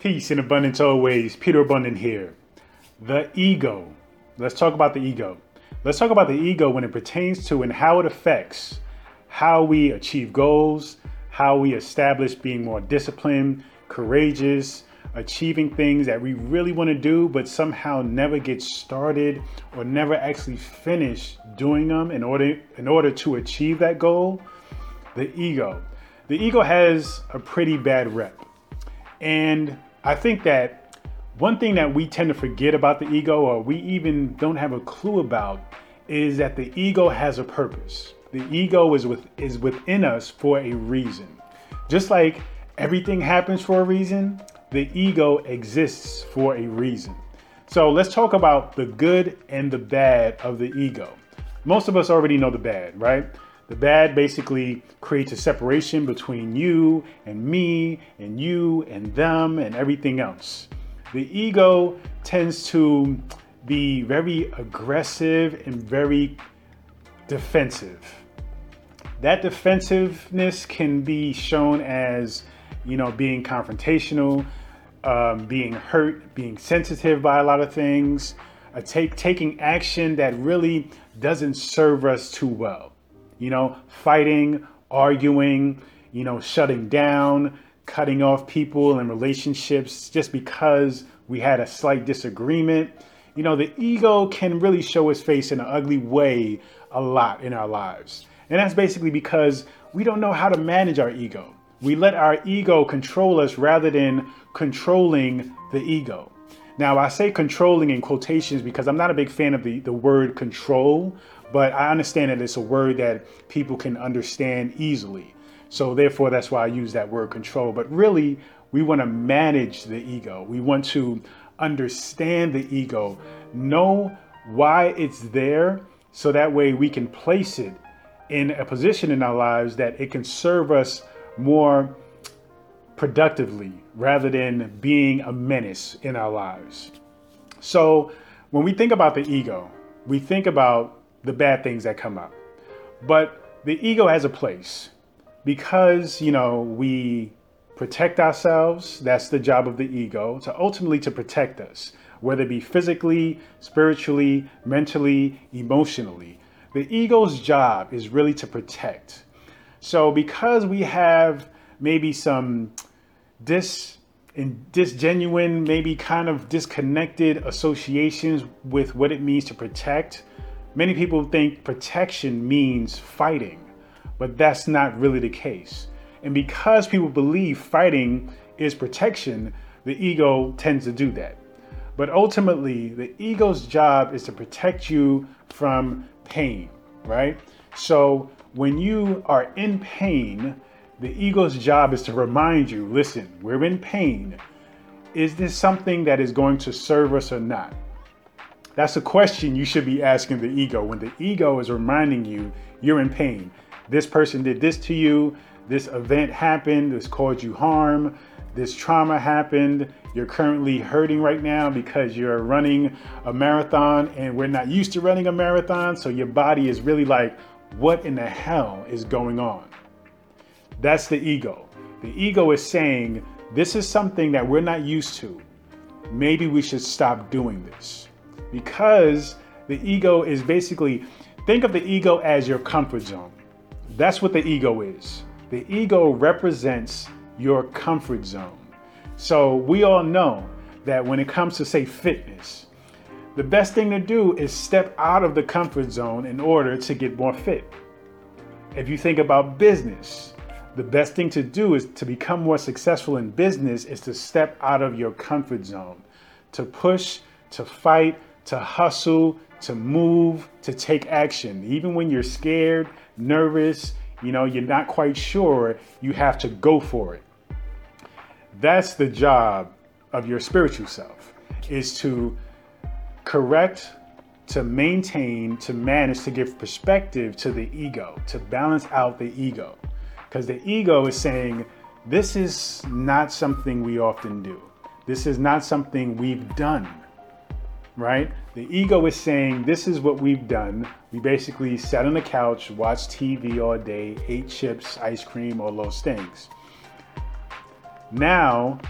Peace in abundance always. Peter Abundant here. The ego. Let's talk about the ego. Let's talk about the ego when it pertains to and how it affects how we achieve goals, how we establish being more disciplined, courageous, achieving things that we really want to do, but somehow never get started or never actually finish doing them in order in order to achieve that goal. The ego. The ego has a pretty bad rep. And I think that one thing that we tend to forget about the ego, or we even don't have a clue about, is that the ego has a purpose. The ego is with is within us for a reason. Just like everything happens for a reason, the ego exists for a reason. So let's talk about the good and the bad of the ego. Most of us already know the bad, right? The bad basically creates a separation between you and me and you and them and everything else. The ego tends to be very aggressive and very defensive. That defensiveness can be shown as, you know, being confrontational, um, being hurt, being sensitive by a lot of things, take, taking action that really doesn't serve us too well you know, fighting, arguing, you know, shutting down, cutting off people and relationships just because we had a slight disagreement. You know, the ego can really show its face in an ugly way a lot in our lives. And that's basically because we don't know how to manage our ego. We let our ego control us rather than controlling the ego. Now, I say controlling in quotations because I'm not a big fan of the, the word control but I understand that it's a word that people can understand easily. So therefore, that's why I use that word control. But really, we want to manage the ego. We want to understand the ego, know why it's there, so that way we can place it in a position in our lives that it can serve us more productively rather than being a menace in our lives. So when we think about the ego, we think about the bad things that come up. But the ego has a place because, you know, we protect ourselves. That's the job of the ego to ultimately to protect us, whether it be physically, spiritually, mentally, emotionally. The ego's job is really to protect. So because we have maybe some dis in disgenuine, maybe kind of disconnected associations with what it means to protect, Many people think protection means fighting, but that's not really the case. And because people believe fighting is protection, the ego tends to do that. But ultimately, the ego's job is to protect you from pain, right? So when you are in pain, the ego's job is to remind you listen, we're in pain. Is this something that is going to serve us or not? That's a question you should be asking the ego when the ego is reminding you you're in pain. This person did this to you, this event happened, this caused you harm, this trauma happened, you're currently hurting right now because you're running a marathon and we're not used to running a marathon, so your body is really like, what in the hell is going on? That's the ego. The ego is saying, this is something that we're not used to. Maybe we should stop doing this because the ego is basically think of the ego as your comfort zone. That's what the ego is. The ego represents your comfort zone. So we all know that when it comes to, say, fitness, the best thing to do is step out of the comfort zone in order to get more fit. If you think about business, the best thing to do is to become more successful in business is to step out of your comfort zone, to push, to fight, to hustle, to move, to take action. Even when you're scared, nervous, you know, you're not quite sure, you have to go for it. That's the job of your spiritual self is to correct, to maintain, to manage, to give perspective to the ego, to balance out the ego. Because the ego is saying, this is not something we often do. This is not something we've done right? The ego is saying, This is what we've done. We basically sat on the couch, watched TV all day, ate chips, ice cream, all those things. Now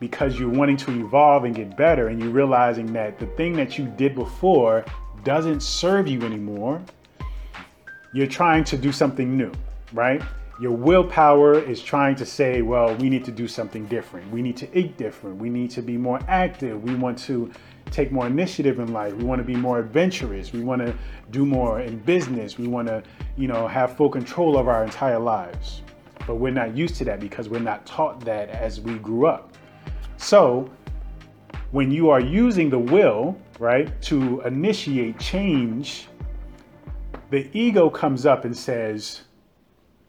because you're wanting to evolve and get better and you're realizing that the thing that you did before doesn't serve you anymore. You're trying to do something new, right? Your willpower is trying to say, well, we need to do something different. We need to eat different. We need to be more active. We want to take more initiative in life. We want to be more adventurous. We want to do more in business. We want to, you know, have full control of our entire lives. But we're not used to that because we're not taught that as we grew up. So, when you are using the will, right, to initiate change, the ego comes up and says,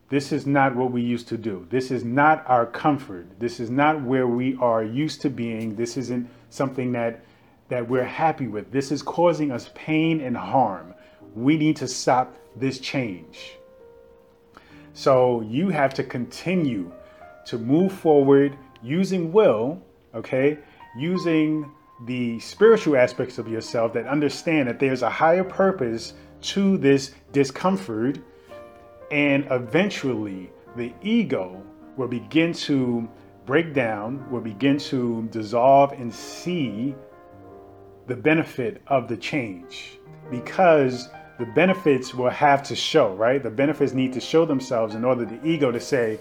this is not what we used to do. This is not our comfort. This is not where we are used to being. This isn't something that that we're happy with. This is causing us pain and harm. We need to stop this change. So you have to continue to move forward using will, okay? Using the spiritual aspects of yourself that understand that there's a higher purpose to this discomfort and eventually, the ego will begin to break down, will begin to dissolve and see the benefit of the change because the benefits will have to show, right? The benefits need to show themselves in order the ego to say,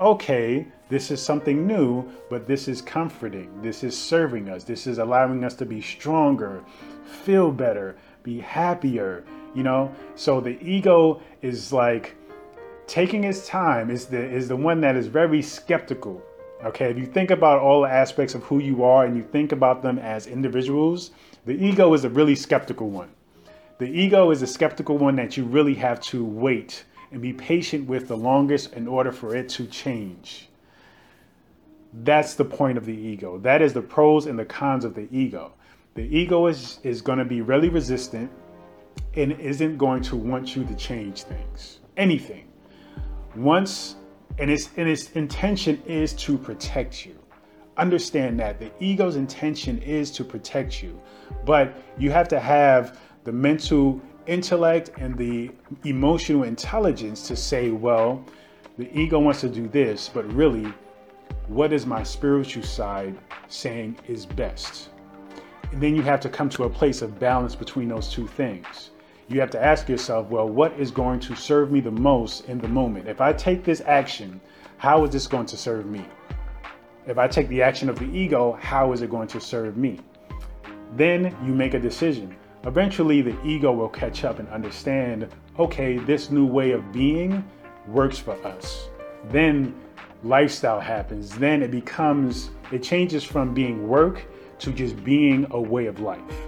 okay, this is something new, but this is comforting. This is serving us. This is allowing us to be stronger, feel better, be happier, you know? So the ego is like taking its time is the is the one that is very skeptical. Okay, if you think about all the aspects of who you are and you think about them as individuals, the ego is a really skeptical one. The ego is a skeptical one that you really have to wait and be patient with the longest in order for it to change. That's the point of the ego. That is the pros and the cons of the ego. The ego is, is going to be really resistant and isn't going to want you to change things, anything once and its and its intention is to protect you. Understand that. The ego's intention is to protect you. But you have to have the mental intellect and the emotional intelligence to say well the ego wants to do this but really what is my spiritual side saying is best? And then you have to come to a place of balance between those two things you have to ask yourself, well, what is going to serve me the most in the moment? If I take this action, how is this going to serve me? If I take the action of the ego, how is it going to serve me? Then you make a decision. Eventually, the ego will catch up and understand okay, this new way of being works for us. Then lifestyle happens. Then it becomes, it changes from being work to just being a way of life.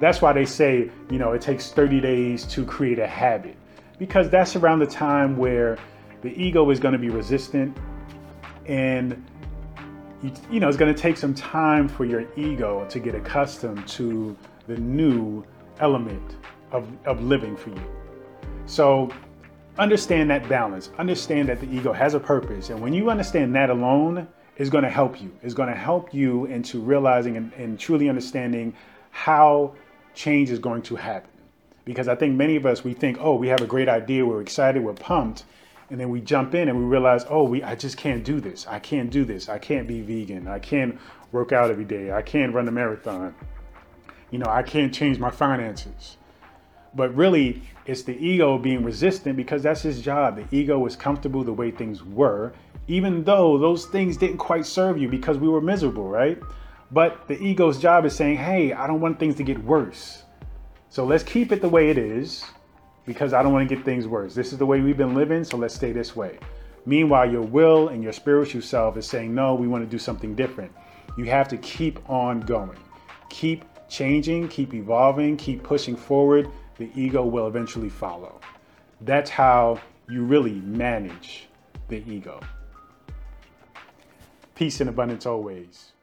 That's why they say, you know, it takes 30 days to create a habit because that's around the time where the ego is going to be resistant and you, you know, it's going to take some time for your ego to get accustomed to the new element of, of living for you. So understand that balance. Understand that the ego has a purpose. And when you understand that alone, is going to help you. Is going to help you into realizing and, and truly understanding how change is going to happen. Because I think many of us, we think, oh, we have a great idea, we're excited, we're pumped. And then we jump in and we realize, oh, we, I just can't do this. I can't do this. I can't be vegan. I can't work out every day. I can't run a marathon. You know, I can't change my finances. But really, it's the ego being resistant because that's his job. The ego is comfortable the way things were, even though those things didn't quite serve you because we were miserable, right? But the ego's job is saying, hey, I don't want things to get worse. So let's keep it the way it is because I don't want to get things worse. This is the way we've been living, so let's stay this way. Meanwhile, your will and your spiritual self is saying, no, we want to do something different. You have to keep on going. Keep changing, keep evolving, keep pushing forward. The ego will eventually follow. That's how you really manage the ego. Peace and abundance always.